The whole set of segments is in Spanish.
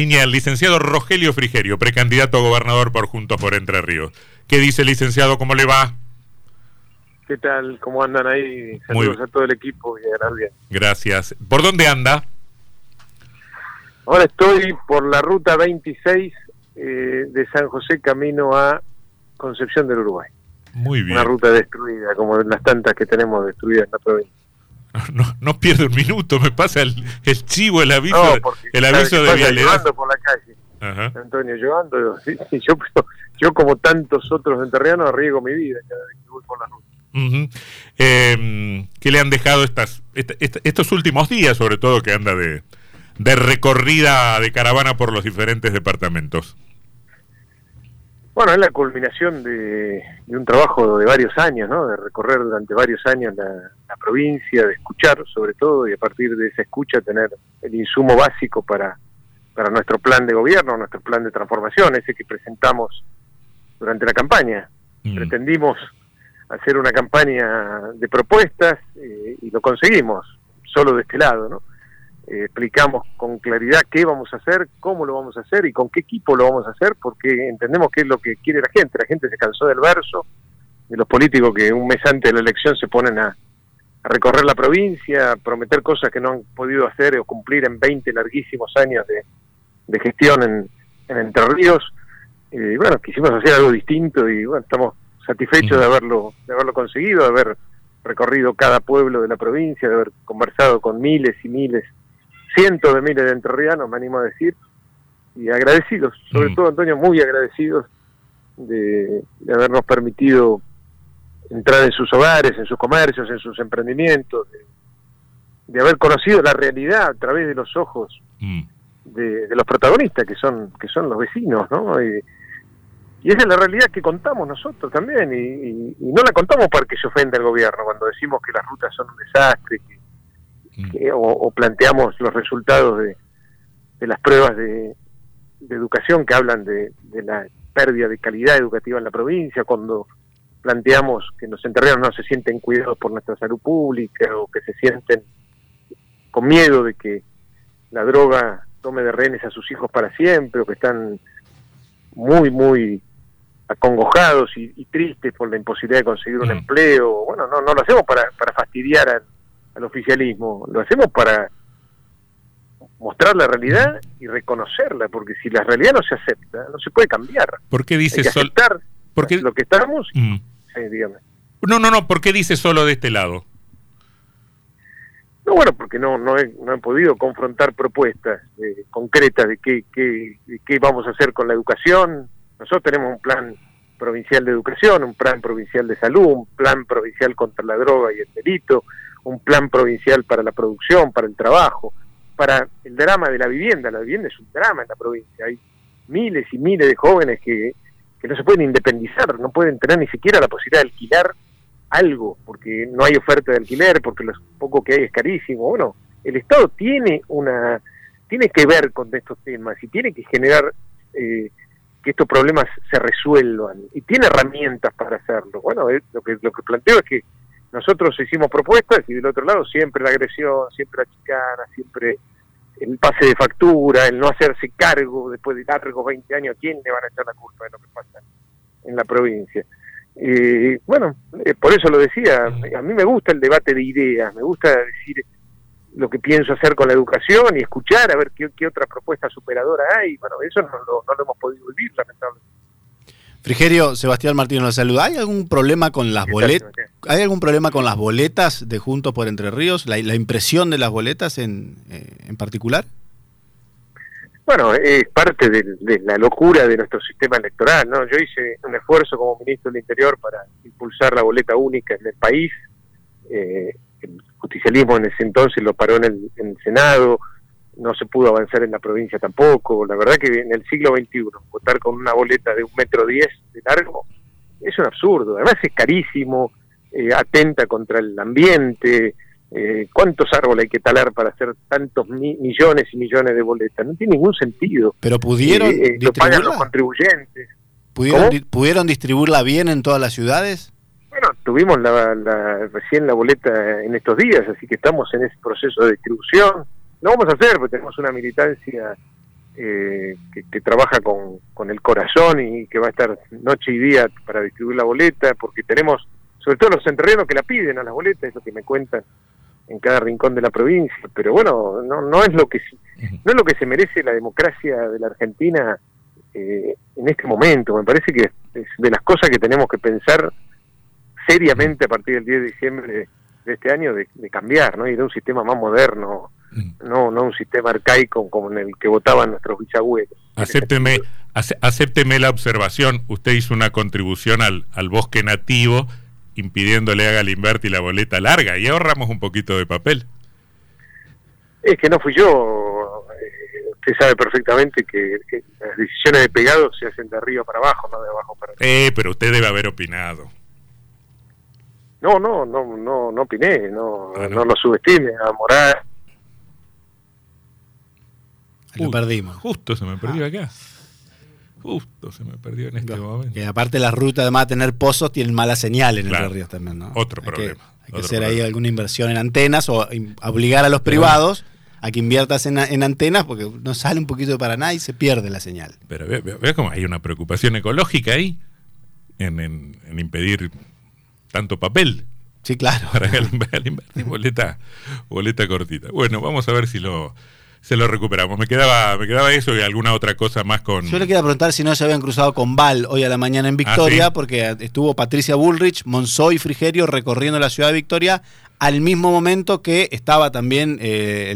Línea el licenciado Rogelio Frigerio, precandidato a gobernador por Juntos por Entre Ríos. ¿Qué dice licenciado? ¿Cómo le va? ¿Qué tal? ¿Cómo andan ahí? Saludos a todo el equipo y a bien. Gracias. ¿Por dónde anda? Ahora estoy por la ruta 26 eh, de San José camino a Concepción del Uruguay. Muy bien. Una ruta destruida, como las tantas que tenemos destruidas en la provincia. No, no pierdo un minuto, me pasa el, el chivo, el aviso, el aviso de vialidad. por la calle, Antonio, yo ando, yo, yo como tantos otros enterrianos arriesgo mi vida cada vez que voy por la ruta. Em, ¿Qué le han dejado estas, estos últimos días, sobre todo que anda de, de recorrida de caravana por los diferentes departamentos? Bueno, es la culminación de, un trabajo de varios años, ¿no? De recorrer durante varios años la, provincia, de escuchar sobre todo y a partir de esa escucha tener el insumo básico para, para nuestro plan de gobierno, nuestro plan de transformación, ese que presentamos durante la campaña. Mm. Pretendimos hacer una campaña de propuestas eh, y lo conseguimos, solo de este lado, ¿no? Eh, explicamos con claridad qué vamos a hacer, cómo lo vamos a hacer y con qué equipo lo vamos a hacer, porque entendemos que es lo que quiere la gente. La gente se cansó del verso, de los políticos que un mes antes de la elección se ponen a, recorrer la provincia, a prometer cosas que no han podido hacer o cumplir en 20 larguísimos años de, gestión en, Entre Ríos. Y bueno, quisimos hacer algo distinto y bueno, estamos satisfechos de haberlo, de haberlo conseguido, de haber recorrido cada pueblo de la provincia, de haber conversado con miles y miles cientos de miles de entrerrianos, me animo a decir, y agradecidos, sobre mm. todo Antonio, muy agradecidos de, habernos permitido entrar en sus hogares, en sus comercios, en sus emprendimientos, de, haber conocido la realidad a través de los ojos mm. de, los protagonistas, que son, que son los vecinos, ¿no? Y, esa es la realidad que contamos nosotros también, y, y, no la contamos para que se ofenda el gobierno cuando decimos que las rutas son un desastre, que, Mm. o, planteamos los resultados de, de las pruebas de, educación que hablan de, la pérdida de calidad educativa en la provincia, cuando planteamos que los enterreros no se sienten cuidados por nuestra salud pública o que se sienten con miedo de que la droga tome de rehenes a sus hijos para siempre o que están muy, muy acongojados y, tristes por la imposibilidad de conseguir un mm. empleo. Bueno, no, no lo hacemos para, para fastidiar a, al oficialismo, lo hacemos para mostrar la realidad y reconocerla, porque si la realidad no se acepta, no se puede cambiar. ¿Por qué dice solo lo que estamos? Mm. No, no, no, ¿por qué dice solo de este lado? No, bueno, porque no, no, he, no he podido confrontar propuestas eh, concretas de qué, qué, qué vamos a hacer con la educación. Nosotros tenemos un plan provincial de educación, un plan provincial de salud, un plan provincial contra la droga y el delito, un plan provincial para la producción, para el trabajo, para el drama de la vivienda. La vivienda es un drama en la provincia. Hay miles y miles de jóvenes que, no se pueden independizar, no pueden tener ni siquiera la posibilidad de alquilar algo, porque no hay oferta de alquiler, porque lo poco que hay es carísimo. Bueno, el Estado tiene una tiene que ver con estos temas y tiene que generar eh, que estos problemas se resuelvan y tiene herramientas para hacerlo. Bueno, lo que lo que planteo es que nosotros hicimos propuestas y del otro lado siempre la agresión, siempre la chicana, siempre el pase de factura, el no hacerse cargo después de largos 20 años, ¿a quién le van a echar la culpa de lo que pasa en la provincia? Y bueno, eh, por eso lo decía, a mí me gusta el debate de ideas, me gusta decir lo que pienso hacer con la educación y escuchar a ver qué, qué otra propuesta superadora hay. Bueno, eso no no lo hemos podido vivir, lamentablemente. Frigerio, Sebastián Martínez la salud. ¿Hay algún problema con las boletas? ¿Hay algún problema con las boletas de Juntos por Entre Ríos? ¿La, impresión de las boletas en, eh, en particular? Bueno, es parte de, la locura de nuestro sistema electoral, ¿no? Yo hice un esfuerzo como ministro del Interior para impulsar la boleta única en el país. Eh, el justicialismo en ese entonces lo paró en el, en el Senado, no se pudo avanzar en la provincia tampoco. La verdad que en el siglo XXI votar con una boleta de un metro diez de largo es un absurdo. Además es carísimo, eh, atenta contra el ambiente. Eh, ¿Cuántos árboles hay que talar para hacer tantos millones y millones de boletas? No tiene ningún sentido. Pero pudieron eh, lo pagan los contribuyentes. ¿Pudieron, ¿Pudieron distribuirla bien en todas las ciudades? Bueno, tuvimos la, recién la boleta en estos días, así que estamos en ese proceso de distribución lo vamos a hacer, porque tenemos una militancia eh, que, trabaja con, con el corazón y que va a estar noche y día para distribuir la boleta, porque tenemos, sobre todo los entrerrianos que la piden a las boletas, es lo que me cuentan en cada rincón de la provincia, pero bueno, no, no es lo que no es lo que se merece la democracia de la Argentina eh, en este momento. Me parece que es de las cosas que tenemos que pensar seriamente a partir del 10 de diciembre de, este año de, cambiar, ¿no? Ir a un sistema más moderno, no no un sistema arcaico como en el que votaban nuestros bisabuelos. Acépteme, acépteme la observación. Usted hizo una contribución al, al bosque nativo impidiéndole a Galimberti la boleta larga y ahorramos un poquito de papel. Es que no fui yo. Eh, usted sabe perfectamente que, las decisiones de pegado se hacen de arriba para abajo, no de abajo para arriba. Eh, pero usted debe haber opinado. No, no, no, no, no opiné, no, ah, no. lo subestime a Morales. Lo perdimos. Justo se me perdió acá. Justo se me perdió en este momento. Que aparte la ruta, además de tener pozos, tienen mala señal en el río también, ¿no? Otro problema. hay que hacer ahí alguna inversión en antenas o obligar a los privados a que inviertas en, antenas porque no sale un poquito de Paraná y se pierde la señal. Pero vea, cómo hay una preocupación ecológica ahí en, en, impedir tanto papel. Sí, claro. Para invertir boleta, boleta cortita. Bueno, vamos a ver si lo se lo recuperamos. Me quedaba, me quedaba eso y alguna otra cosa más con. Yo le quería preguntar si no se habían cruzado con Val hoy a la mañana en ah, Victoria, porque estuvo Patricia Bullrich, Monzó y Frigerio recorriendo la ciudad de Victoria al mismo momento que estaba también eh,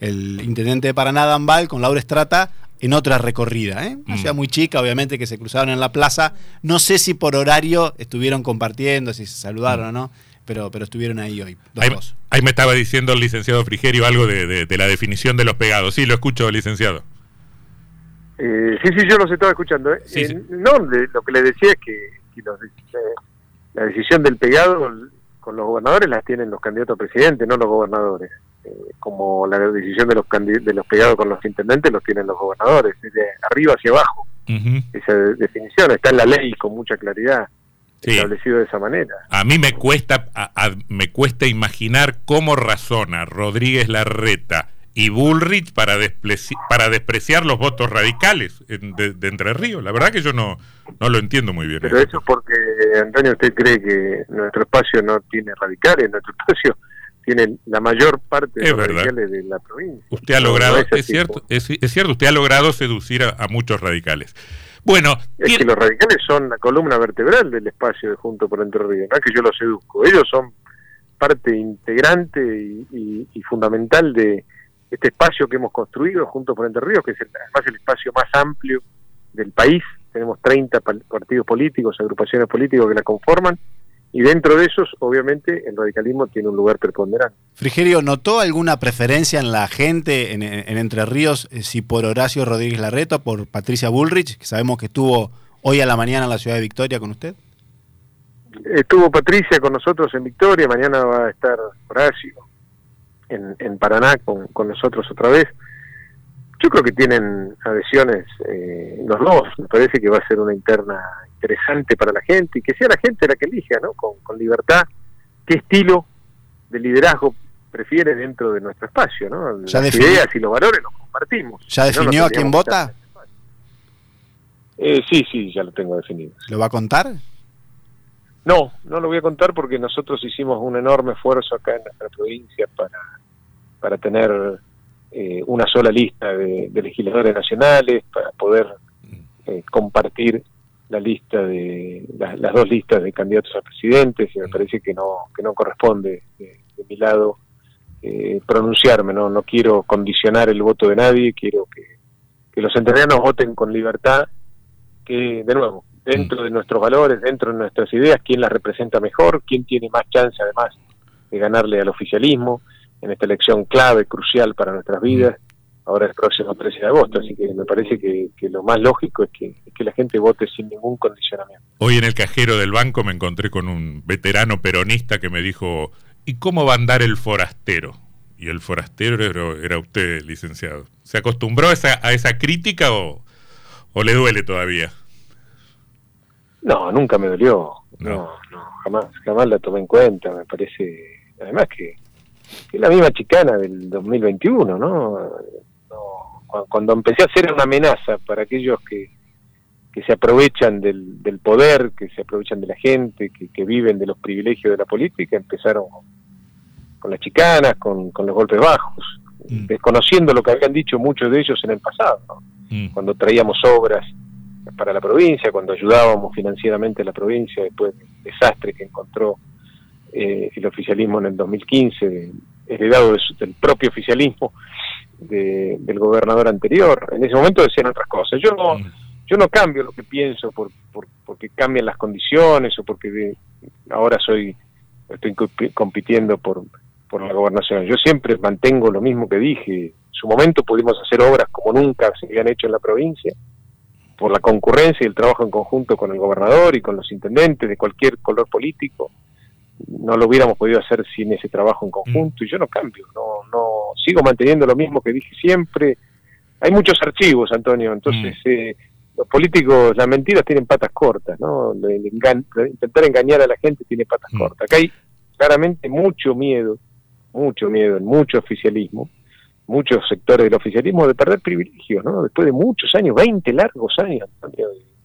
el, intendente de Paraná, Dan Val, con Laura Estrata en otra recorrida. ¿eh? Una mm. ciudad muy chica, obviamente, que se cruzaron en la plaza. No sé si por horario estuvieron compartiendo, si se saludaron o no pero, pero estuvieron ahí hoy. ahí, me estaba diciendo el licenciado Frigerio algo de, la definición de los pegados. Sí, lo escucho, licenciado. Eh, sí, sí, yo los estaba escuchando. ¿eh? eh no, lo que le decía es que, la decisión del pegado con los gobernadores las tienen los candidatos a presidente, no los gobernadores. Eh, como la decisión de los de los pegados con los intendentes los tienen los gobernadores, de arriba hacia abajo. Esa definición está en la ley con mucha claridad establecido de esa manera. A mí me cuesta, me cuesta imaginar cómo razona Rodríguez Larreta y Bullrich para, para despreciar los votos radicales de, Entre Ríos. La verdad que yo no, no lo entiendo muy bien. Pero eso es porque, Antonio, usted cree que nuestro espacio no tiene radicales, nuestro espacio tiene la mayor parte de los radicales de la provincia. Usted ha logrado, es, cierto, es, cierto, usted ha logrado seducir a muchos radicales. Bueno, es que los radicales son la columna vertebral del espacio de Junto por Entre Ríos, no es que yo los seduzco, ellos son parte integrante y, fundamental de este espacio que hemos construido Junto por Entre Ríos, que es además el espacio más amplio del país, tenemos 30 partidos políticos, agrupaciones políticas que la conforman, y dentro de esos, obviamente, el radicalismo tiene un lugar preponderante. Frigerio, ¿notó alguna preferencia en la gente en, Entre Ríos, eh, si por Horacio Rodríguez Larreta o por Patricia Bullrich, que sabemos que estuvo hoy a la mañana en la ciudad de Victoria con usted? Estuvo Patricia con nosotros en Victoria, mañana va a estar Horacio en, Paraná con, nosotros otra vez. Yo creo que tienen adhesiones eh, los dos, me parece que va a ser una interna interesante para la gente y que sea la gente la que elija, ¿no? Con, libertad, qué estilo de liderazgo prefiere dentro de nuestro espacio, ¿no? Las ideas y los valores los compartimos. ¿Ya definió a quién vota? Eh, sí, sí, ya lo tengo definido. ¿Lo va a contar? No, no lo voy a contar porque nosotros hicimos un enorme esfuerzo acá en nuestra provincia para, para tener eh, una sola lista de, legisladores nacionales, para poder eh, compartir la lista de las dos listas de candidatos a presidentes y me parece que no que no corresponde de, mi lado eh, pronunciarme no no quiero condicionar el voto de nadie quiero que, que los entrerrianos voten con libertad que de nuevo dentro de nuestros valores dentro de nuestras ideas quién las representa mejor quién tiene más chance además de ganarle al oficialismo en esta elección clave crucial para nuestras vidas ahora el próximo 13 de agosto, así que me parece que, lo más lógico es que, la gente vote sin ningún condicionamiento. Hoy en el cajero del banco me encontré con un veterano peronista que me dijo, ¿y cómo va a andar el forastero? Y el forastero era, usted, licenciado. ¿Se acostumbró a esa, a esa crítica o, le duele todavía? No, nunca me dolió. No. no, jamás, jamás la tomé en cuenta. Me parece, además que, que es la misma chicana del 2021, ¿no? cuando empecé a ser una amenaza para aquellos que, que se aprovechan del, del poder, que se aprovechan de la gente, que, que viven de los privilegios de la política, empezaron con las chicanas, con, con los golpes bajos, mm. desconociendo lo que habían dicho muchos de ellos en el pasado, mm. cuando traíamos obras para la provincia, cuando ayudábamos financieramente a la provincia después del desastre que encontró eh, el oficialismo en el 2015, heredado del propio oficialismo del gobernador anterior. En ese momento decían otras cosas. Yo no, mm. yo no cambio lo que pienso por, porque cambian las condiciones o porque ahora soy estoy compitiendo por, por la gobernación. Yo siempre mantengo lo mismo que dije. En su momento pudimos hacer obras como nunca se habían hecho en la provincia, por la concurrencia y el trabajo en conjunto con el gobernador y con los intendentes de cualquier color político. No lo hubiéramos podido hacer sin ese trabajo en conjunto y yo no cambio, no, no sigo manteniendo lo mismo que dije siempre. Hay muchos archivos, Antonio, entonces mm. eh, los políticos, las mentiras tienen patas cortas, ¿no? intentar engañar a la gente tiene patas mm. cortas. Acá hay claramente mucho miedo mucho miedo en mucho oficialismo, muchos sectores del oficialismo de perder privilegios, ¿no? Después de muchos años, 20 largos años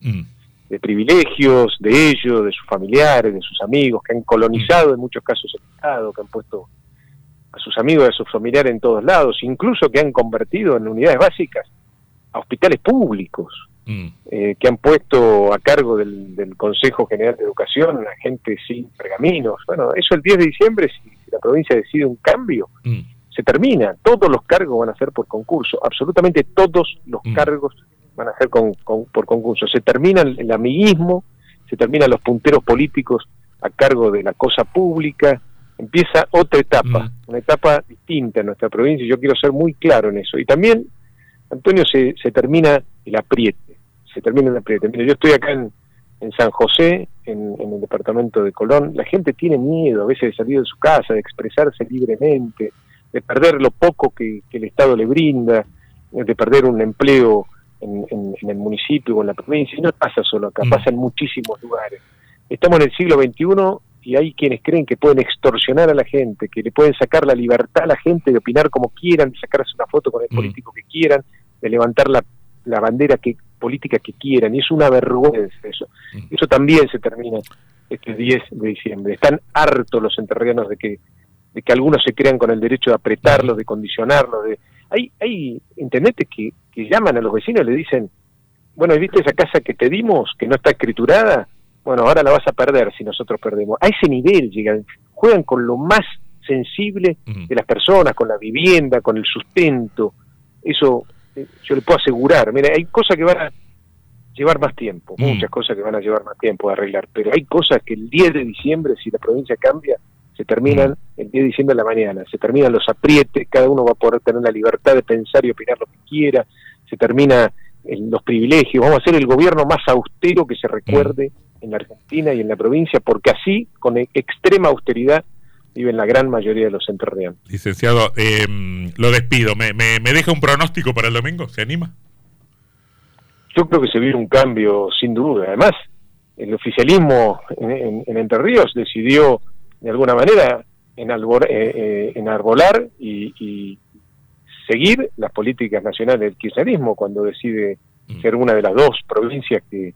mm. De, privilegios de ellos, de sus familiares, de sus amigos, que han colonizado en muchos casos el Estado, que han puesto a sus amigos y a sus familiares en todos lados, incluso que han convertido en unidades básicas a hospitales públicos, mm. eh, que han puesto a cargo del, Consejo General de Educación a gente sin pergaminos. Bueno, eso el 10 de diciembre, si si la provincia decide un cambio, mm. se termina. Todos los cargos van a ser por concurso, absolutamente todos los mm. cargos van a ser con, por concurso. Se termina el, amiguismo, se terminan los punteros políticos a cargo de la cosa pública, empieza otra etapa, mm. una etapa distinta en nuestra provincia, y yo quiero ser muy claro en eso. Y también, Antonio, se, se termina el apriete, se termina el apriete. Mire, yo estoy acá en, en San José, en, el departamento de Colón, la gente tiene miedo a veces de salir de su casa, de expresarse libremente, de perder lo poco que, el Estado le brinda, de perder un empleo en, el municipio o en la provincia. Y no pasa solo acá, mm. pasa en muchísimos lugares. Estamos en el siglo XXI y hay quienes creen que pueden extorsionar a la gente, que le pueden sacar la libertad a la gente de opinar como quieran, de sacarse una foto con el mm. político que quieran, de levantar la, la bandera que política que quieran, y es una vergüenza eso. Eso también se termina este 10 de diciembre. Están hartos los enterrianos de que, de que algunos se crean con el derecho de apretarlos, de condicionarlos. De... Hay, hay intendentes que, que llaman a los vecinos y le dicen, bueno, ¿viste esa casa que te dimos, que no está escriturada? Bueno, ahora la vas a perder si nosotros perdemos. A ese nivel llegan, juegan con lo más sensible de las personas, con la vivienda, con el sustento. Eso yo le puedo asegurar, mira, hay cosas que van a llevar más tiempo, mm. muchas cosas que van a llevar más tiempo a arreglar, pero hay cosas que el 10 de diciembre, si la provincia cambia, se terminan el 10 de diciembre de la mañana, se terminan los aprietes, cada uno va a poder tener la libertad de pensar y opinar lo que quiera, se termina los privilegios, vamos a ser el gobierno más austero que se recuerde en la Argentina y en la provincia, porque así, con extrema austeridad, viven la gran mayoría de los enterrianos. Licenciado, em, lo despido. ¿Me, ¿Me, deja un pronóstico para el domingo? ¿Se anima? Yo creo que se viene un cambio, sin duda. Además, el oficialismo en, en, Entre Ríos decidió, de alguna manera, en eh, eh, enarbolar y, y, seguir las políticas nacionales del kirchnerismo cuando decide mm. ser una de las dos provincias que,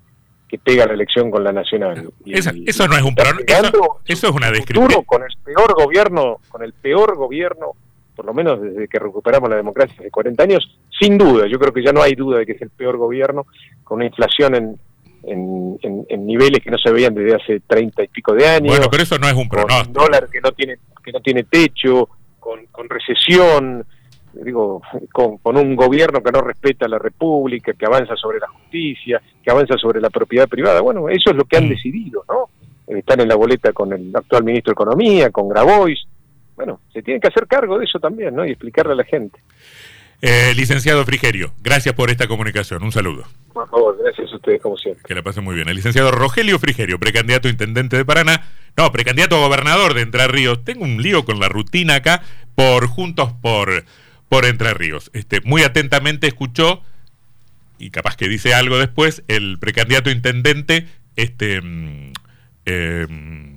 que pega la elección con la nacional. eso, no es un eso, eso, es una descripción. Con el peor gobierno, con el peor gobierno, por lo menos desde que recuperamos la democracia hace 40 años, sin duda, yo creo que ya no hay duda de que es el peor gobierno, con una inflación en, en, niveles que no se veían desde hace 30 y pico de años. Bueno, pero eso no es un pronóstico. Con un dólar que no tiene, que no tiene techo, con, con recesión, digo, con, un gobierno que no respeta la República, que avanza sobre la justicia, que avanza sobre la propiedad privada. Bueno, eso es lo que han mm. decidido, ¿no? Están en la boleta con el actual ministro de Economía, con Grabois. Bueno, se tienen que hacer cargo de eso también, ¿no? Y explicarle a la gente. Eh, licenciado Frigerio, gracias por esta comunicación. Un saludo. Por favor, gracias a ustedes, como siempre. Que la pasen muy bien. El licenciado Rogelio Frigerio, precandidato a intendente de Paraná. No, precandidato a gobernador de Entre Ríos. Tengo un lío con la rutina acá por Juntos por por Entre Ríos. Este, muy atentamente escuchó, y capaz que dice algo después, el precandidato intendente, este, mm, em,